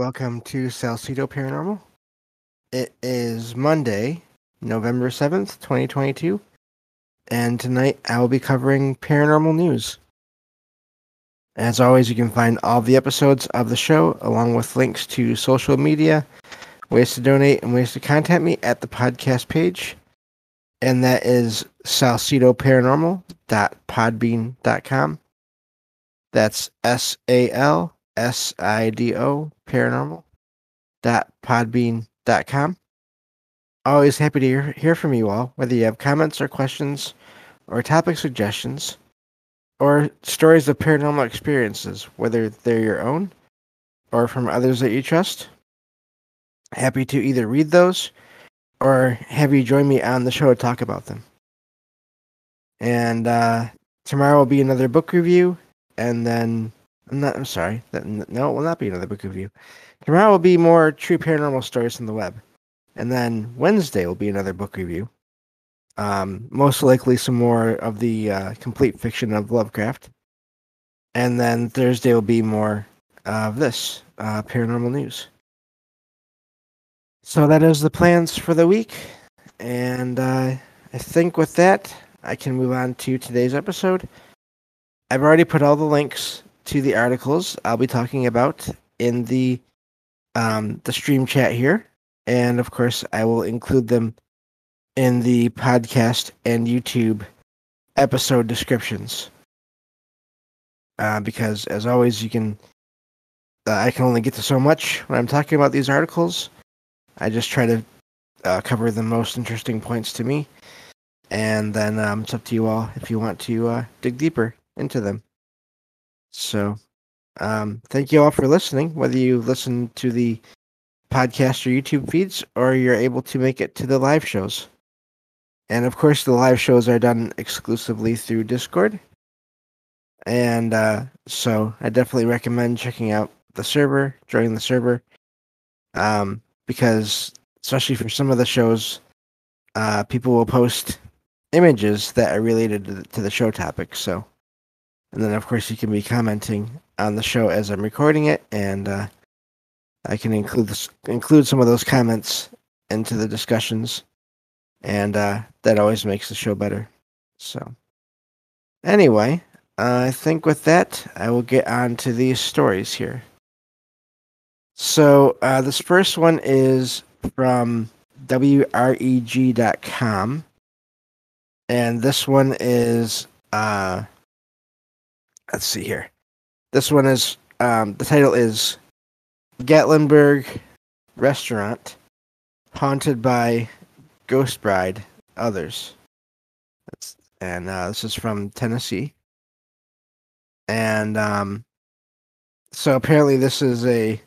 Welcome to Salcedo Paranormal. It is Monday, November 7th, 2022, and tonight I will be covering paranormal news. As always, you can find all the episodes of the show along with links to social media, ways to donate, and ways to contact me at the podcast page. And that is salcedoparanormal.podbean.com. That's S A L S I D O paranormal dot podbean dot com. Always happy to hear, hear from you all, whether you have comments or questions or topic suggestions or stories of paranormal experiences, whether they're your own or from others that you trust. Happy to either read those or have you join me on the show to talk about them. And uh, tomorrow will be another book review, and then I'm not. I'm sorry. That, no, it will not be another book review. Tomorrow will be more true paranormal stories from the web, and then Wednesday will be another book review. Um, most likely some more of the uh, complete fiction of Lovecraft, and then Thursday will be more of this uh, paranormal news. So that is the plans for the week, and uh, I think with that I can move on to today's episode. I've already put all the links to the articles I'll be talking about in the um, the stream chat here, and of course, I will include them in the podcast and YouTube episode descriptions. Uh, because, as always, you can uh, I can only get to so much when I'm talking about these articles. I just try to uh, cover the most interesting points to me, and then um, it's up to you all if you want to uh, dig deeper into them. So, um, thank you all for listening, whether you listen to the podcast or YouTube feeds or you're able to make it to the live shows. And of course, the live shows are done exclusively through Discord. And uh, so I definitely recommend checking out the server, joining the server, um, because especially for some of the shows, uh, people will post images that are related to the, show topic. So and then, of course, you can be commenting on the show as I'm recording it, and uh, I can include include some of those comments into the discussions, and uh, that always makes the show better. So, anyway, uh, I think with that, I will get on to these stories here. So, uh, this first one is from WREG.com, and this one is uh, let's see here. This one is um, the title is Gatlinburg Restaurant Haunted by Ghost Bride Others. That's, and uh, this is from Tennessee. And um, so apparently this is a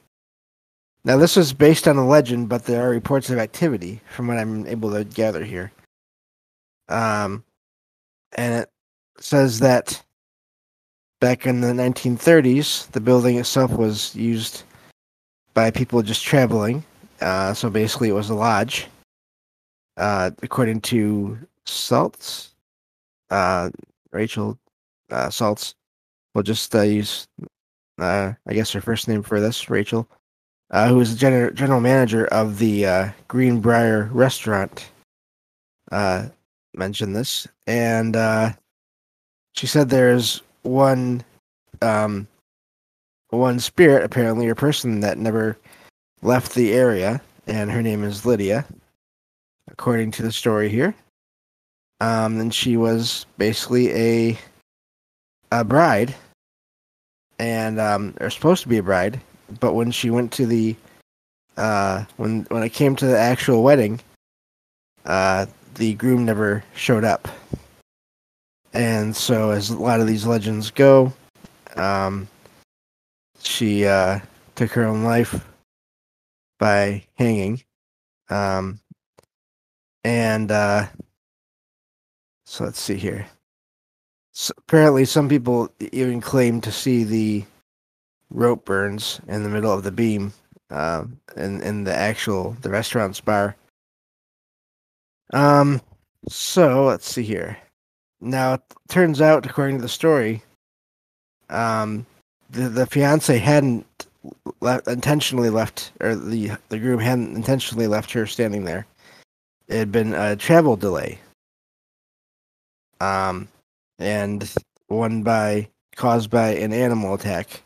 now this is based on a legend, but there are reports of activity from what I'm able to gather here. Um, and it says that back in the 1930s, the building itself was used by people just traveling. Uh, so basically, it was a lodge. Uh, according to Saltz, uh, Rachel uh, Saltz, we'll just uh, use, uh, I guess, her first name for this, Rachel, uh, who is the gener- general manager of the Greenbrier restaurant, mentioned this. And she said there's one um one spirit apparently or person that never left the area and her name is Lydia according to the story here. Um and she was basically a a bride and um or supposed to be a bride but when she went to the uh when when it came to the actual wedding uh the groom never showed up and so, as a lot of these legends go, um, she uh, took her own life by hanging. Um, and uh, so let's see here. So apparently, some people even claim to see the rope burns in the middle of the beam uh, in in the actual the restaurant's bar. Um, so let's see here. Now, it turns out, according to the story, um, the the fiance hadn't intentionally left, or the the groom hadn't intentionally left her standing there. It had been a travel delay, um, and one by caused by an animal attack.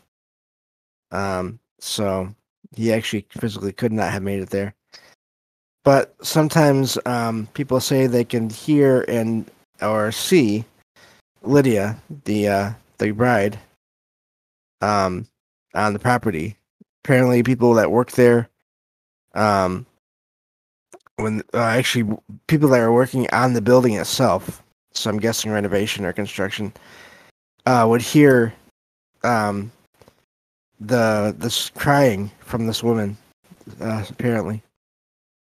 Um, so he actually physically could not have made it there. But sometimes um, people say they can hear and or see Lydia, the uh, the bride, um, on the property. Apparently, people that work there, um, when uh, actually people that are working on the building itself, so I'm guessing renovation or construction, uh, would hear um, the this crying from this woman, uh, apparently.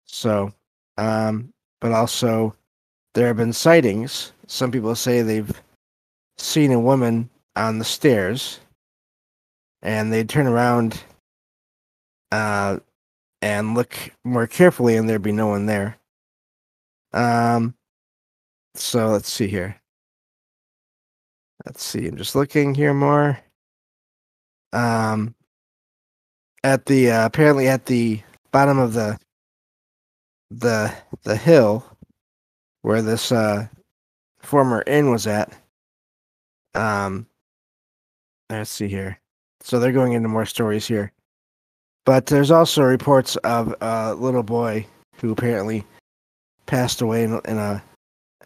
So, um, but also there have been sightings. Some people say they've seen a woman on the stairs, and they turn around uh, and look more carefully, and there'd be no one there. Um, so let's see here. Let's see. I'm just looking here more. Um, at the uh, apparently at the bottom of the the the hill where this uh former inn was at. Um, let's see here. So they're going into more stories here, but there's also reports of a little boy who apparently passed away in, in a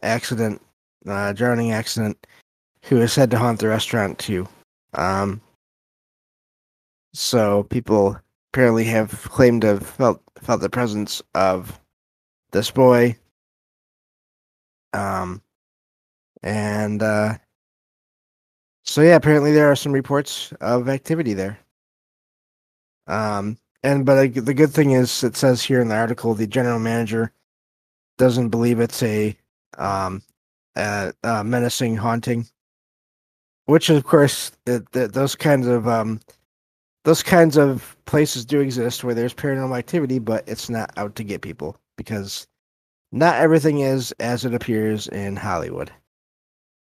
accident, uh, drowning accident, who is said to haunt the restaurant too. Um, so people apparently have claimed to have felt felt the presence of this boy. Um, and uh, so yeah, apparently there are some reports of activity there. Um, and but uh, the good thing is, it says here in the article, the general manager doesn't believe it's a um, a menacing haunting, which of course it, it, those kinds of um, those kinds of places do exist where there's paranormal activity, but it's not out to get people because not everything is as it appears in Hollywood.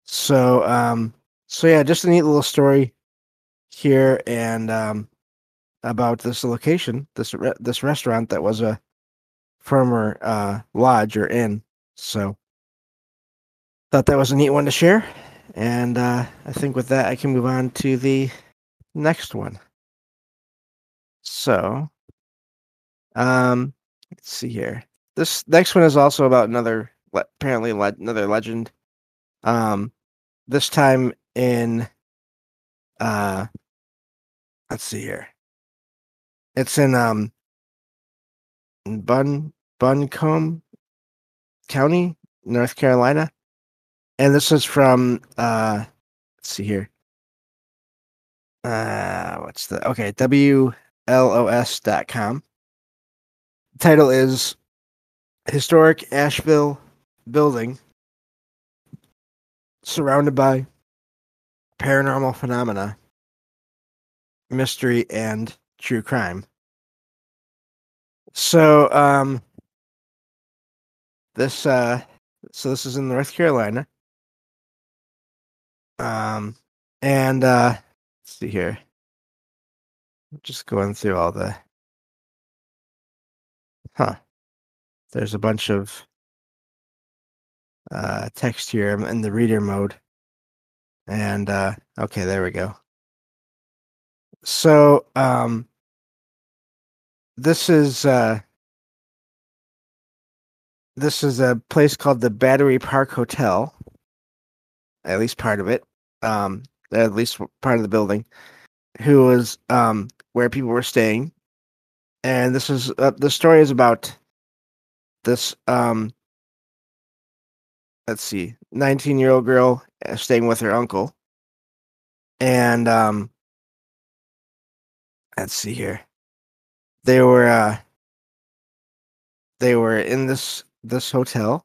So, um, so yeah, just a neat little story here and um, about this location, this re- this restaurant that was a former uh, lodge or inn. So, thought that was a neat one to share, and uh, I think with that I can move on to the next one. So, um, let's see here. This next one is also about another, apparently le- another legend. Um, this time in, uh, let's see here. It's in um, Bun Buncombe County, North Carolina, and this is from uh, let's see here. Uh, what's the okay? W los.com. The title is Historic Asheville Building Surrounded by Paranormal Phenomena, Mystery, and True Crime. So, um, this, uh, so this is in North Carolina. Um, and, uh, let's see here just going through all the huh there's a bunch of uh text here i'm in the reader mode. And uh okay there we go. So um this is uh this is a place called the battery park hotel at least part of it um at least part of the building who was um where people were staying, and this is uh, the story is about this um let's see 19 year old girl uh, staying with her uncle. And um let's see here. They were uh they were in this this hotel.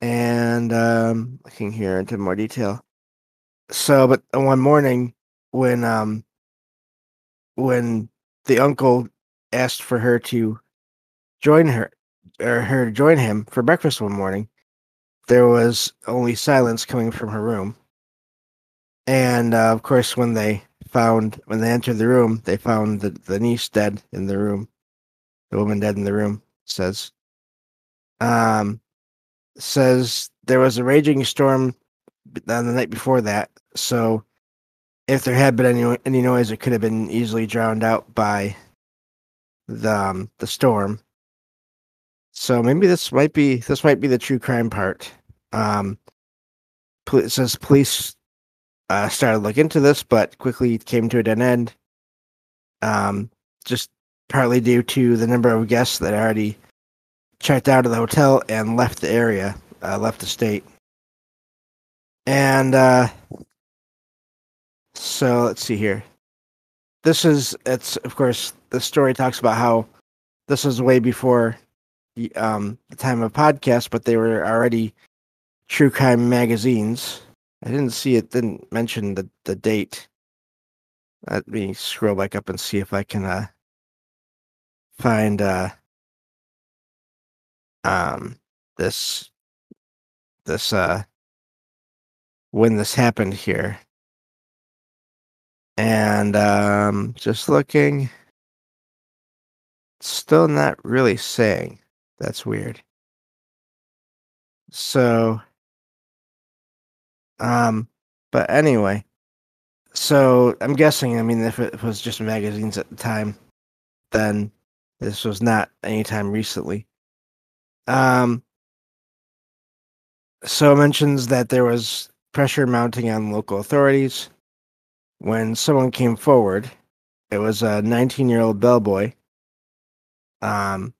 And um looking here into more detail. So but one morning when um when the uncle asked for her to join her or her to join him for breakfast one morning, there was only silence coming from her room. And uh, of course, when they found when they entered the room, they found the, the niece dead in the room, the woman dead in the room. Says, um, says there was a raging storm on the night before that, so if there had been any any noise, it could have been easily drowned out by the um, the storm. So maybe this might be this might be the true crime part. Um, it says police uh, started to into this, but quickly came to a dead end. Um, just partly due to the number of guests that already checked out of the hotel and left the area, uh, left the state. And uh, so let's see here. This is it's of course the story talks about how this was way before um, the time of podcast, but they were already true crime magazines. I didn't see it. Didn't mention the the date. Let me scroll back up and see if I can uh, find uh, um, this this uh, when this happened here. And um, just looking, still not really saying. That's weird. So, um, but anyway, so I'm guessing. I mean, if it was just magazines at the time, then this was not anytime recently. Um, so it mentions that there was pressure mounting on local authorities when someone came forward. It was a 19 year old bellboy. Um,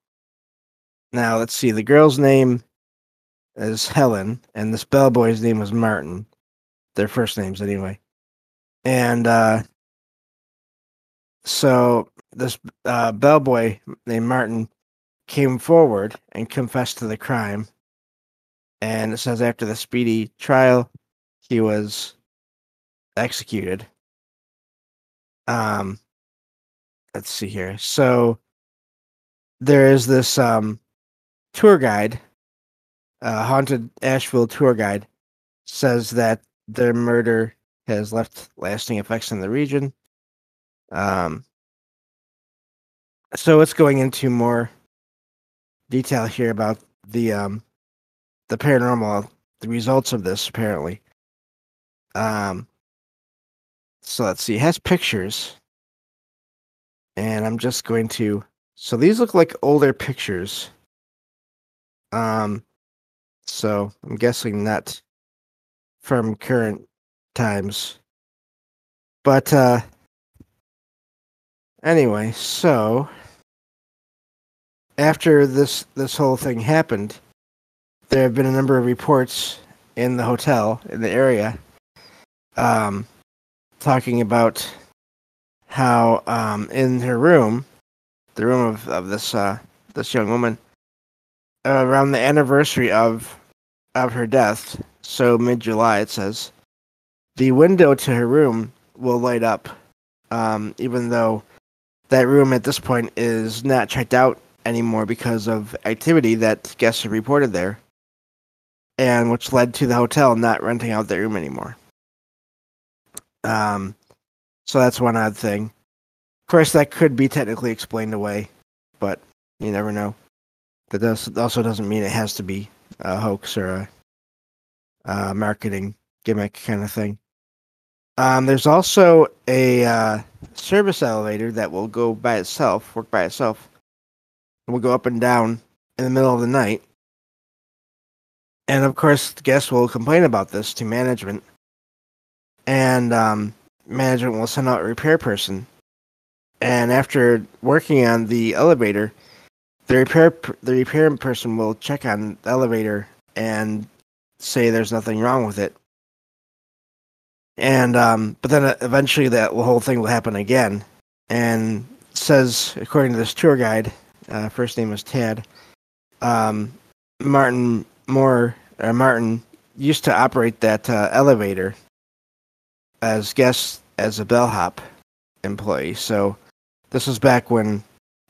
now let's see. The girl's name is Helen, and this bellboy's name was Martin. Their first names, anyway. And uh, so this uh, bellboy named Martin came forward and confessed to the crime. And it says after the speedy trial, he was executed. Um, let's see here. So there is this um, tour guide, uh, haunted Asheville tour guide, says that their murder has left lasting effects in the region. Um, so it's going into more detail here about the um, the paranormal, the results of this apparently. Um, so let's see. It has pictures. And I'm just going to. So these look like older pictures. Um, so I'm guessing not from current times. But uh, anyway, so after this this whole thing happened, there have been a number of reports in the hotel in the area um, talking about how um, in her room, the room of, of this uh, this young woman, around the anniversary of of her death, so mid July, it says, the window to her room will light up, um, even though that room at this point is not checked out anymore because of activity that guests have reported there, and which led to the hotel not renting out their room anymore. Um, so that's one odd thing. Of course, that could be technically explained away, but you never know. That does, also doesn't mean it has to be a hoax or a, a marketing gimmick kind of thing. Um, there's also a uh, service elevator that will go by itself, work by itself, and will go up and down in the middle of the night. And of course, guests will complain about this to management, and um, management will send out a repair person. And after working on the elevator, the repair the repair person will check on the elevator and say there's nothing wrong with it. And um, but then uh, eventually that whole thing will happen again. And says according to this tour guide, uh, first name is Tad. Um, Martin Moore or Martin used to operate that uh, elevator as guest as a bellhop employee. So this was back when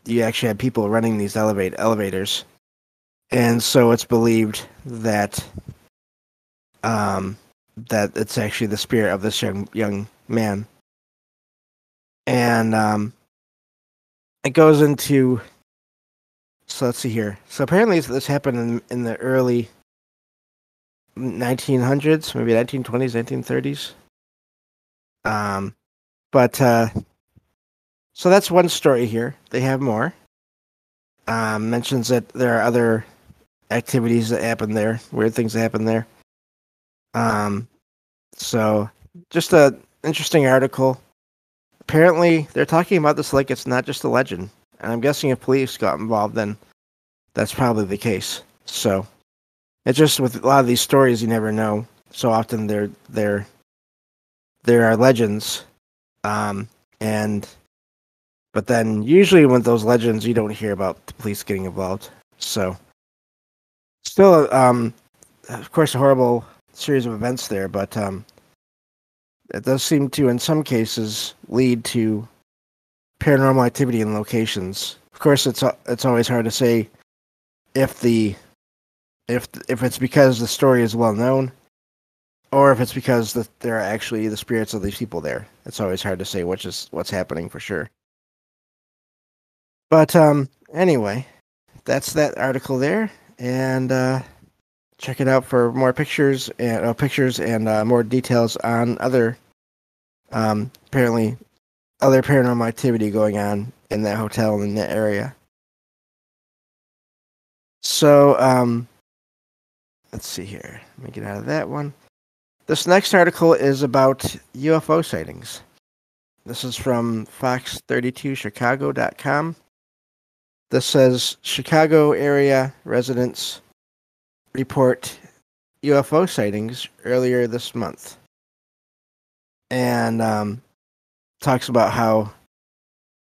you actually had people running these elevate elevators, and so it's believed that um, that it's actually the spirit of this young young man and um, it goes into. So let's see here. So apparently this happened in, in the early 1900s, maybe 1920s, 1930s. Um, but uh, so that's one story here. They have more. Um, mentions that there are other activities that happen there, weird things that happen there. Um, so just a interesting article. Apparently, they're talking about this like it's not just a legend, and I'm guessing if police got involved, then that's probably the case. So it's just with a lot of these stories, you never know. So often they're they're there are legends, um, and but then usually with those legends, you don't hear about the police getting involved. So still, um, of course, a horrible series of events there, but um, it does seem to, in some cases, lead to paranormal activity in locations. Of course, it's it's always hard to say if the if if it's because the story is well known, or if it's because the, there are actually the spirits of these people there. It's always hard to say which is what's happening for sure. But um, anyway, that's that article there, and uh, check it out for more pictures and uh, pictures and uh, more details on other um, apparently other paranormal activity going on in that hotel in that area. So um, let's see here. Let me get out of that one. This next article is about UFO sightings. This is from Fox32Chicago.com. This says Chicago area residents report UFO sightings earlier this month. And um, talks about how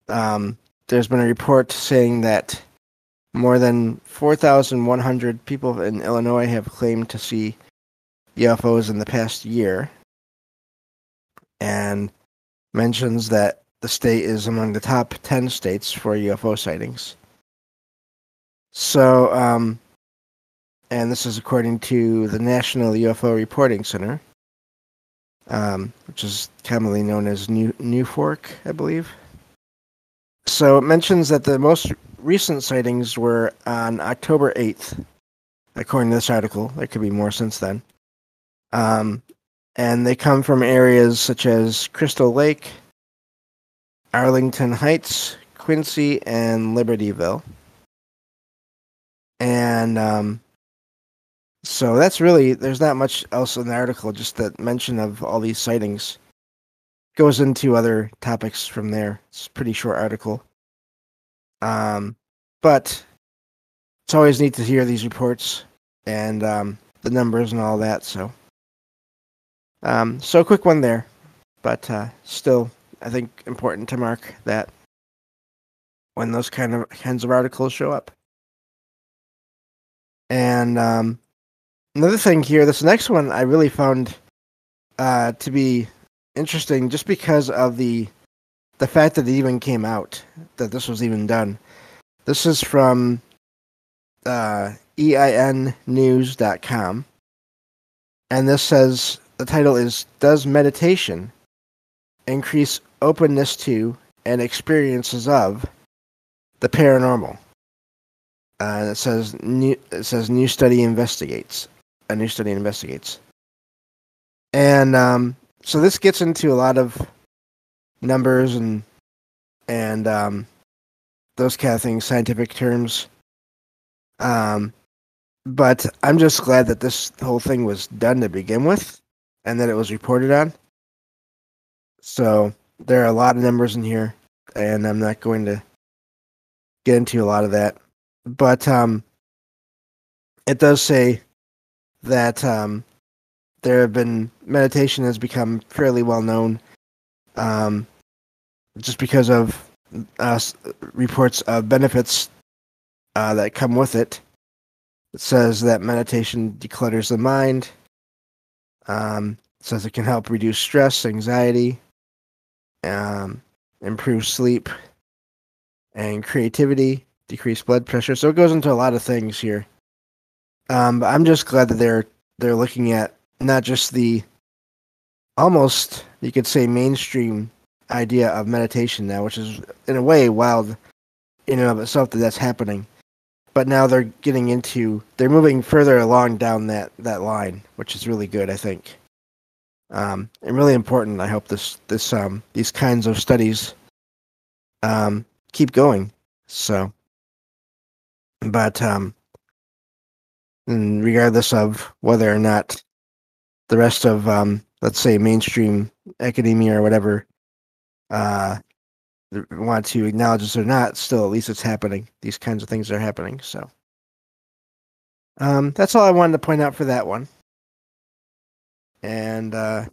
um, there's been a report saying that more than 4,100 people in Illinois have claimed to see UFOs in the past year. And mentions that the state is among the top 10 states for UFO sightings. So, um, and this is according to the National UFO Reporting Center, um, which is commonly known as New NUFORC, I believe. So it mentions that the most recent sightings were on October 8th, according to this article. There could be more since then. Um, and they come from areas such as Crystal Lake, Arlington Heights, Quincy, and Libertyville. And um, so that's really there's not much else in the article, just that mention of all these sightings goes into other topics from there. It's a pretty short article. Um, but it's always neat to hear these reports and um, the numbers and all that. So, um, so a quick one there, but uh, still, I think important to mark that when those kind of kinds of articles show up. And um, another thing here, this next one I really found uh, to be interesting, just because of the the fact that it even came out that this was even done. This is from uh, einnews.com, and this says the title is "Does meditation increase openness to and experiences of the paranormal?" Uh, and it says new, it says new study investigates a new study investigates. And um, so this gets into a lot of numbers and and um, those kind of things, scientific terms. Um, but I'm just glad that this whole thing was done to begin with, and that it was reported on. So there are a lot of numbers in here, and I'm not going to get into a lot of that. But um, it does say that um, there have been meditation has become fairly well known, um, just because of uh, reports of benefits uh, that come with it. It says that meditation declutters the mind. Um, says it can help reduce stress, anxiety, um, improve sleep, and creativity, decrease blood pressure. So it goes into a lot of things here. Um, but I'm just glad that they're they're looking at not just the almost you could say mainstream idea of meditation now, which is in a way wild in and of itself that that's happening. But now they're getting into they're moving further along down that that line, which is really good, I think. Um, and really important. I hope this this um these kinds of studies um keep going. So, but um, regardless of whether or not the rest of um, let's say mainstream academia or whatever uh, want to acknowledge this or not, still at least it's happening. These kinds of things are happening. So um, that's all I wanted to point out for that one. And uh,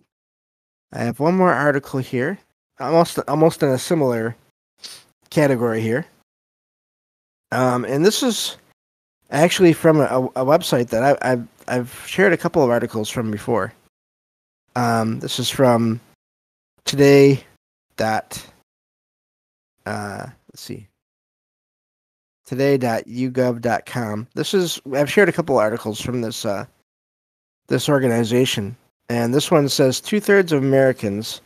I have one more article here, almost almost in a similar category here. Um, and this is actually from a, a website that I, have I've shared a couple of articles from before. Um, this is from today dot uh, let's see today.yougov.com. This is I've shared a couple articles from this uh, this organization, and this one says two thirds of Americans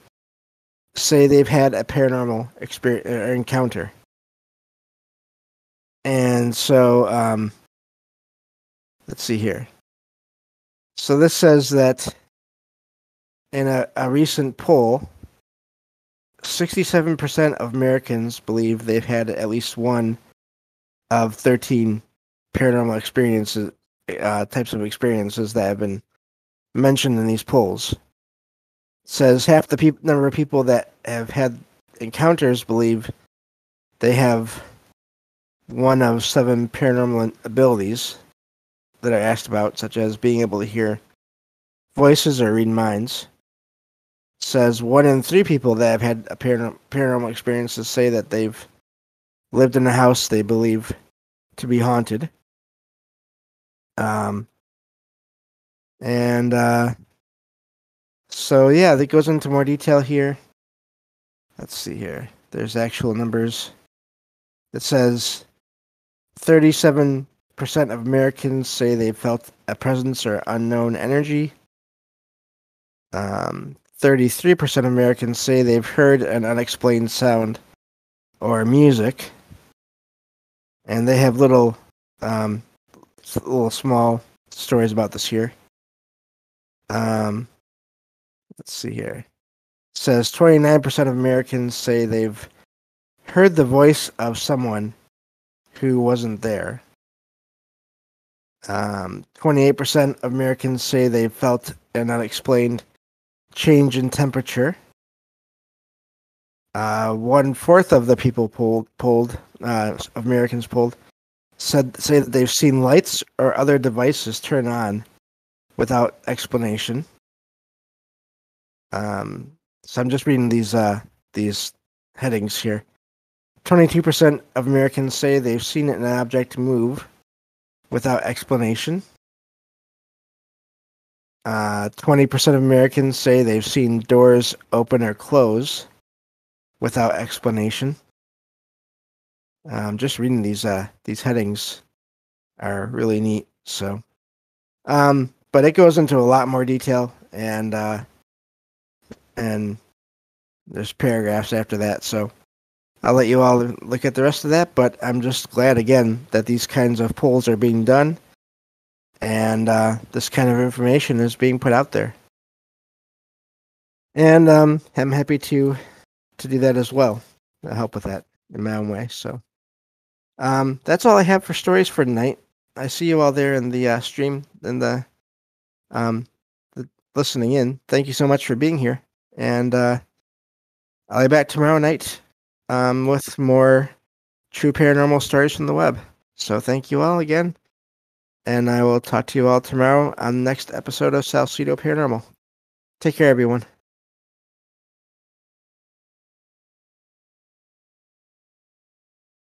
say they've had a paranormal experience uh, encounter. And so, um, let's see here. So this says that in a, a recent poll, 67% of Americans believe they've had at least one of 13 paranormal experiences, uh, types of experiences that have been mentioned in these polls says half the peop- number of people that have had encounters believe they have one of seven paranormal abilities that I asked about, such as being able to hear voices or read minds. Says one in three people that have had a paranor- paranormal experiences say that they've lived in a house they believe to be haunted. Um, and uh, so yeah, that goes into more detail here. Let's see here. There's actual numbers. It says 37% of Americans say they felt a presence or unknown energy. Um, 33% of Americans say they've heard an unexplained sound or music. And they have little, um, little small stories about this here. Um, let's see here. It says 29% of Americans say they've heard the voice of someone who wasn't there. Um, 28% of Americans say they felt an unexplained change in temperature. Uh, one fourth of the people polled, polled uh, Americans polled, said say that they've seen lights or other devices turn on without explanation. Um, so I'm just reading these uh, these headings here. 22% of Americans say they've seen an object move without explanation. Uh, 20% of Americans say they've seen doors open or close without explanation. Um, just reading these uh, these headings are really neat. So, um, but it goes into a lot more detail, and uh, and there's paragraphs after that. So I'll let you all look at the rest of that. But I'm just glad again that these kinds of polls are being done, and uh, this kind of information is being put out there. And um, I'm happy to to do that as well. I'll help with that in my own way. So um, that's all I have for stories for tonight. I see you all there in the uh, stream in the um, the listening in. Thank you so much for being here. And uh, I'll be back tomorrow night um, with more true paranormal stories from the web. So thank you all again. And I will talk to you all tomorrow on the next episode of Salcedo Paranormal. Take care, everyone.